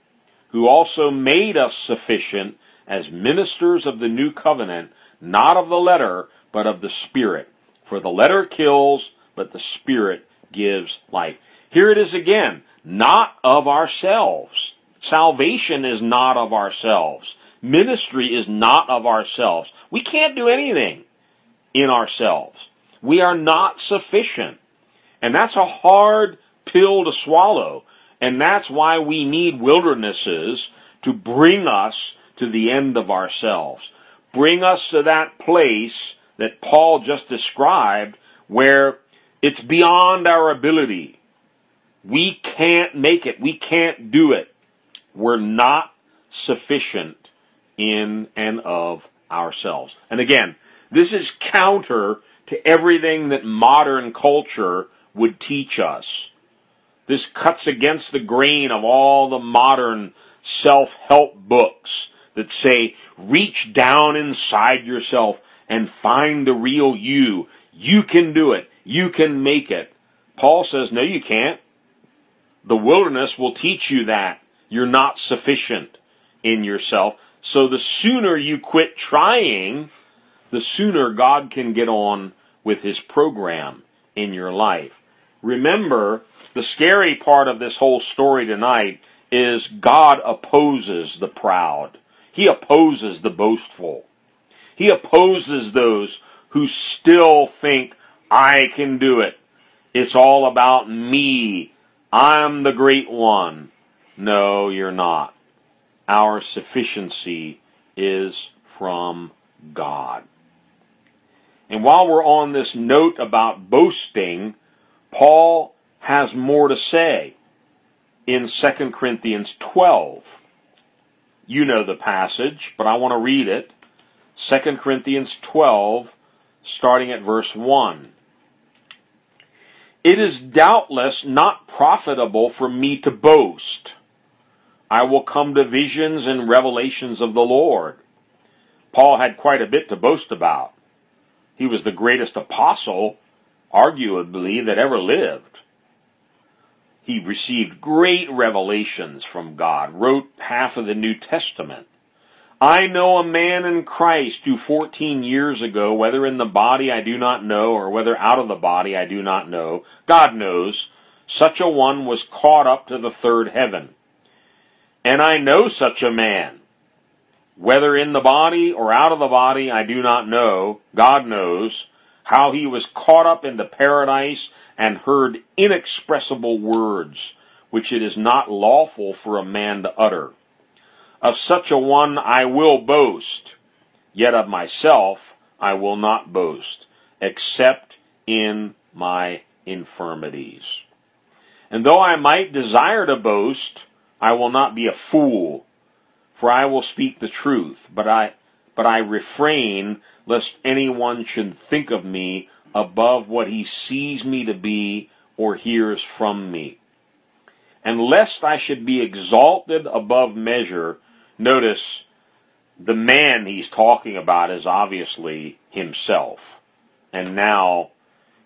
who also made us sufficient as ministers of the new covenant, not of the letter, but of the Spirit. For the letter kills, but the Spirit gives life. Here it is again, not of ourselves. Salvation is not of ourselves. Ministry is not of ourselves. We can't do anything in ourselves. We are not sufficient. And that's a hard pill to swallow. And that's why we need wildernesses to bring us to the end of ourselves. Bring us to that place that Paul just described where it's beyond our ability. We can't make it. We can't do it. We're not sufficient in and of ourselves. And again, this is counter to everything that modern culture would teach us. This cuts against the grain of all the modern self help books that say, reach down inside yourself and find the real you. You can do it. You can make it. Paul says, no, you can't. The wilderness will teach you that. You're not sufficient in yourself. So the sooner you quit trying, the sooner God can get on with his program in your life. Remember, the scary part of this whole story tonight is God opposes the proud. He opposes the boastful. He opposes those who still think, I can do it. It's all about me. I'm the great one. No, you're not. Our sufficiency is from God. And while we're on this note about boasting, Paul has more to say in 2 Corinthians 12. You know the passage, but I want to read it. 2 Corinthians 12, starting at verse 1. It is doubtless not profitable for me to boast. I will come to visions and revelations of the Lord. Paul had quite a bit to boast about. He was the greatest apostle, arguably, that ever lived. he received great revelations from God, wrote half of the New Testament. I know a man in Christ who 14 years ago, whether in the body I do not know, or whether out of the body I do not know, God knows, such a one was caught up to the third heaven. And I know such a man. Whether in the body or out of the body, I do not know. God knows how he was caught up into paradise and heard inexpressible words, which it is not lawful for a man to utter. Of such a one I will boast, yet of myself I will not boast, except in my infirmities. And though I might desire to boast, I will not be a fool, for I will speak the truth, but I but I refrain lest anyone should think of me above what he sees me to be or hears from me. And lest I should be exalted above measure, notice the man he's talking about is obviously himself. And now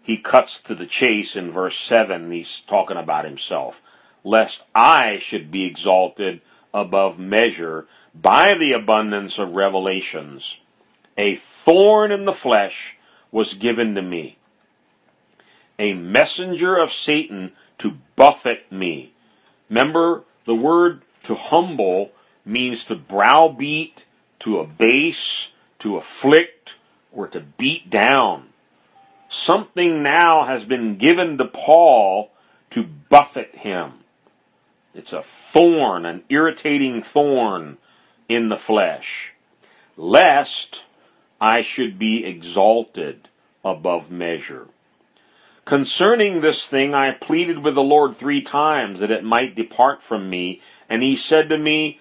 he cuts to the chase in verse 7, he's talking about himself. Lest I should be exalted above measure by the abundance of revelations. A thorn in the flesh was given to me, a messenger of Satan to buffet me. Remember, the word to humble means to browbeat, to abase, to afflict, or to beat down. Something now has been given to Paul to buffet him. It's a thorn, an irritating thorn in the flesh, lest I should be exalted above measure. Concerning this thing, I pleaded with the Lord three times that it might depart from me, and he said to me,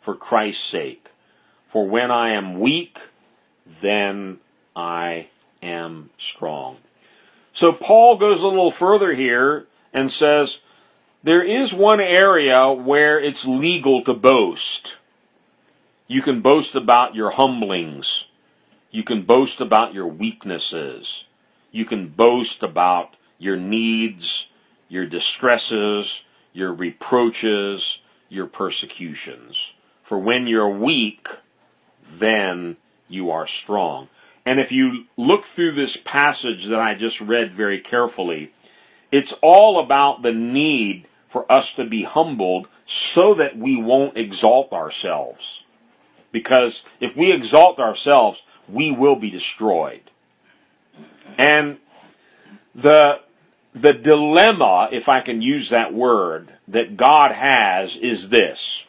for Christ's sake. For when I am weak, then I am strong. So Paul goes a little further here and says, there is one area where it's legal to boast. You can boast about your humblings. You can boast about your weaknesses. You can boast about your needs, your distresses, your reproaches, your persecutions. For when you're weak, then you are strong. And if you look through this passage that I just read very carefully, it's all about the need for us to be humbled so that we won't exalt ourselves. Because if we exalt ourselves, we will be destroyed. And the, the dilemma, if I can use that word, that God has is this.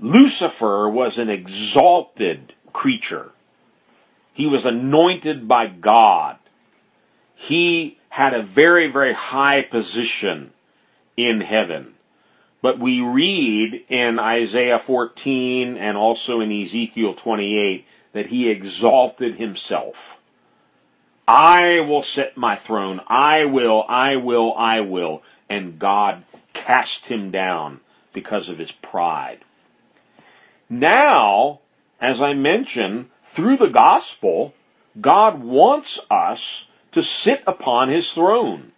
Lucifer was an exalted creature. He was anointed by God. He had a very, very high position in heaven. But we read in Isaiah 14 and also in Ezekiel 28 that he exalted himself. I will set my throne. I will, I will, I will. And God cast him down because of his pride. Now, as I mentioned, through the gospel, God wants us to sit upon his throne.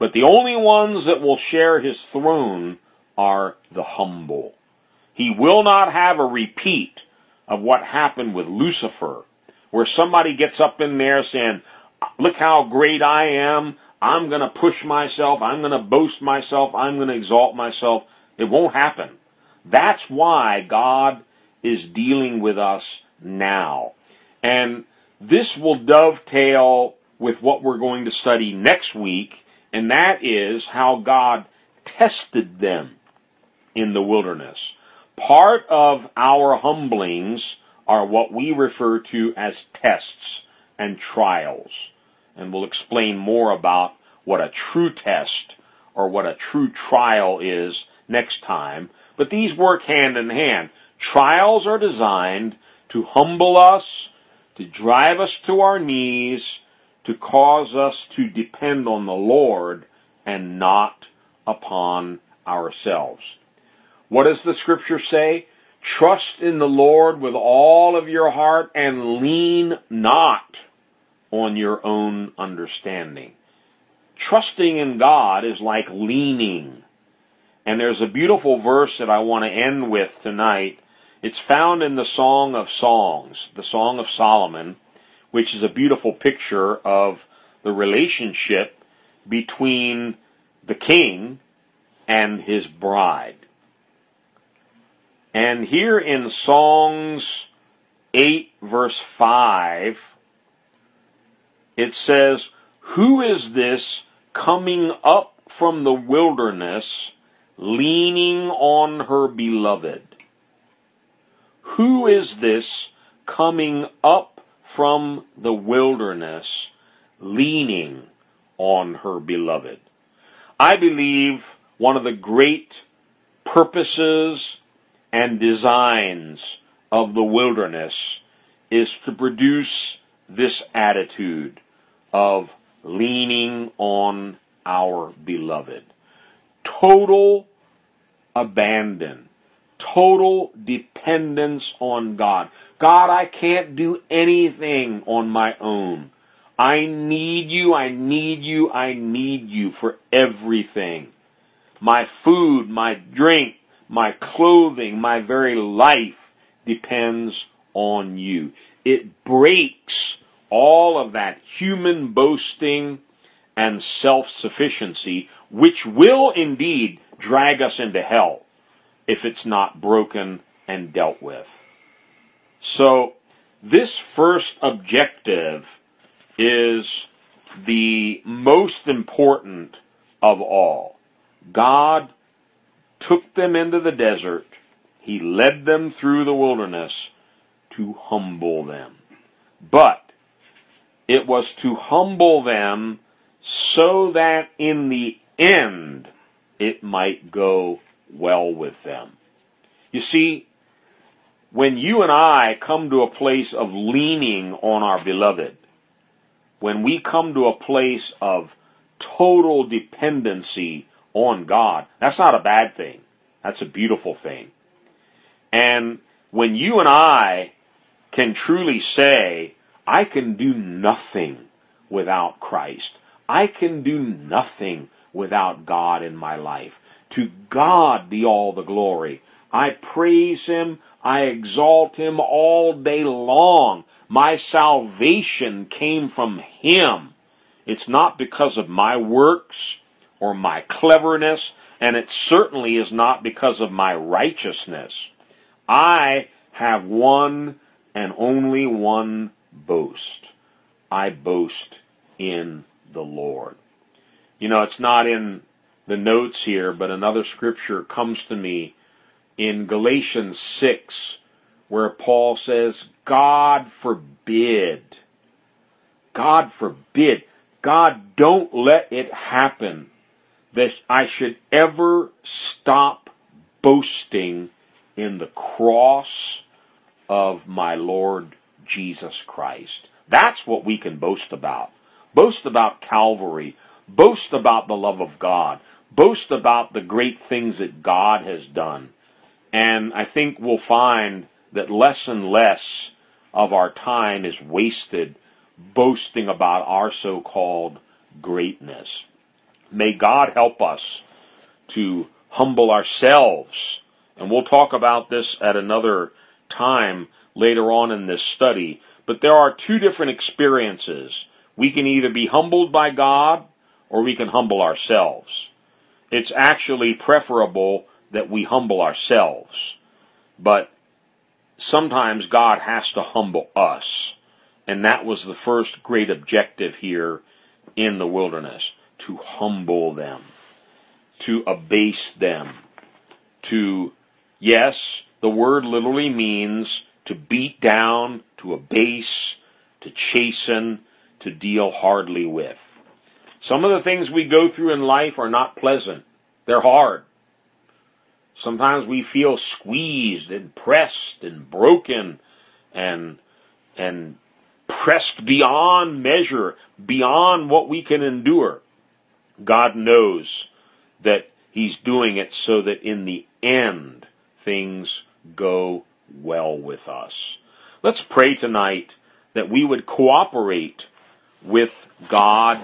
But the only ones that will share his throne are the humble. He will not have a repeat of what happened with Lucifer, where somebody gets up in there saying, Look how great I am. I'm going to push myself. I'm going to boast myself. I'm going to exalt myself. It won't happen. That's why God is dealing with us now. And this will dovetail with what we're going to study next week, and that is how God tested them in the wilderness. Part of our humblings are what we refer to as tests and trials. And we'll explain more about what a true test or what a true trial is next time, but these work hand in hand. Trials are designed to humble us, to drive us to our knees, to cause us to depend on the Lord and not upon ourselves. What does the scripture say? Trust in the Lord with all of your heart and lean not on your own understanding. Trusting in God is like leaning. And there's a beautiful verse that I want to end with tonight. It's found in the Song of Songs, the Song of Solomon, which is a beautiful picture of the relationship between the king and his bride. And here in Songs 8, verse 5, it says, Who is this coming up from the wilderness, leaning on her beloved? Who is this coming up from the wilderness, leaning on her beloved? I believe one of the great purposes and designs of the wilderness is to produce this attitude of leaning on our beloved. Total abandon, total dependence on God. God, I can't do anything on my own. I need you, I need you, I need you for everything. My food, my drink, my clothing, my very life depends on you. It breaks all of that human boasting and self sufficiency, which will indeed drag us into hell if it's not broken and dealt with. So, this first objective is the most important of all. God took them into the desert, he led them through the wilderness to humble them. But it was to humble them so that in the end it might go well with them. You see, when you and I come to a place of leaning on our beloved, when we come to a place of total dependency on God. That's not a bad thing. That's a beautiful thing. And when you and I can truly say, I can do nothing without Christ. I can do nothing without God in my life. To God be all the glory. I praise Him. I exalt Him all day long. My salvation came from Him. It's not because of my works or my cleverness, and it certainly is not because of my righteousness. I have one and only one boast. I boast in the Lord. You know, it's not in the notes here, but another scripture comes to me in Galatians 6, where Paul says, God forbid. God forbid. God, don't let it happen that I should ever stop boasting in the cross of my Lord Jesus Christ. That's what we can boast about. Boast about Calvary. Boast about the love of God. Boast about the great things that God has done. And I think we'll find that less and less of our time is wasted boasting about our so called greatness. May God help us to humble ourselves. And we'll talk about this at another time later on in this study. But there are two different experiences. We can either be humbled by God or we can humble ourselves. It's actually preferable that we humble ourselves. But sometimes God has to humble us. And that was the first great objective here in the wilderness to humble them, to abase them, to, yes, the word literally means to beat down, to abase, to chasten, to deal hardly with. Some of the things we go through in life are not pleasant. They're hard. Sometimes we feel squeezed and pressed and broken and and pressed beyond measure, beyond what we can endure. God knows that He's doing it so that in the end things go well with us. Let's pray tonight that we would cooperate with God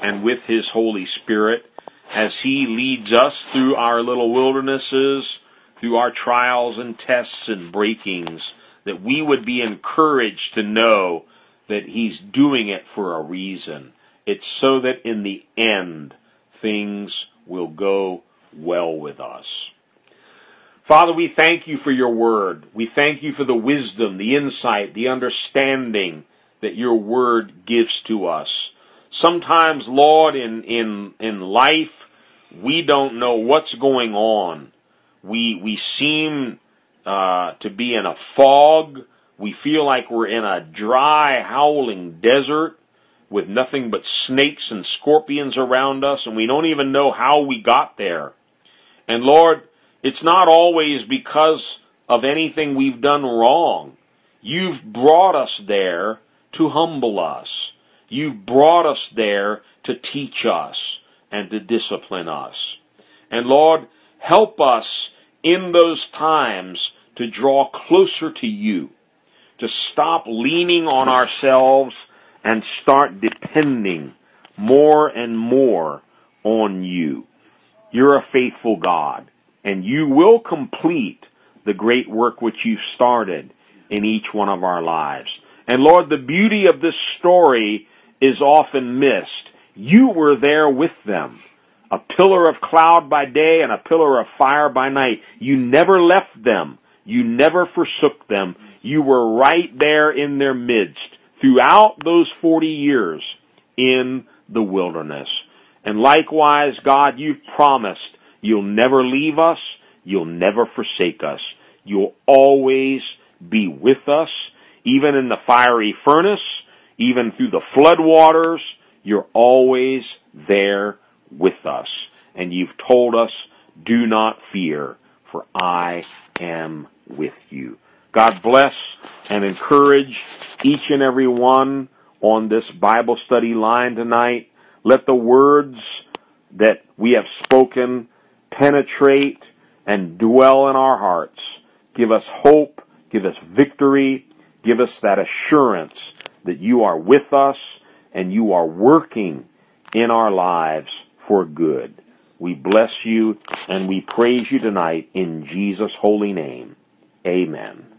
and with His Holy Spirit as He leads us through our little wildernesses, through our trials and tests and breakings, that we would be encouraged to know that He's doing it for a reason. It's so that in the end, things will go well with us. Father, we thank you for your word. We thank you for the wisdom, the insight, the understanding that your word gives to us. Sometimes, Lord, in, in, in life, we don't know what's going on. We, we seem uh, to be in a fog. We feel like we're in a dry, howling desert with nothing but snakes and scorpions around us, and we don't even know how we got there. And Lord, it's not always because of anything we've done wrong. You've brought us there to humble us. You've brought us there to teach us and to discipline us. And Lord, help us in those times to draw closer to you, to stop leaning on ourselves and start depending more and more on you. You're a faithful God, and you will complete the great work which you've started in each one of our lives. And Lord, the beauty of this story is often missed. You were there with them. A pillar of cloud by day and a pillar of fire by night. You never left them. You never forsook them. You were right there in their midst throughout those 40 years in the wilderness. And likewise, God, you've promised you'll never leave us. You'll never forsake us. You'll always be with us, even in the fiery furnace, even through the flood waters. You're always there with us. And you've told us, do not fear, for I am with you. God bless and encourage each and every one on this Bible study line tonight. Let the words that we have spoken penetrate and dwell in our hearts. Give us hope, give us victory, give us that assurance that you are with us and you are working in our lives for good. We bless you and we praise you tonight in Jesus' holy name. Amen.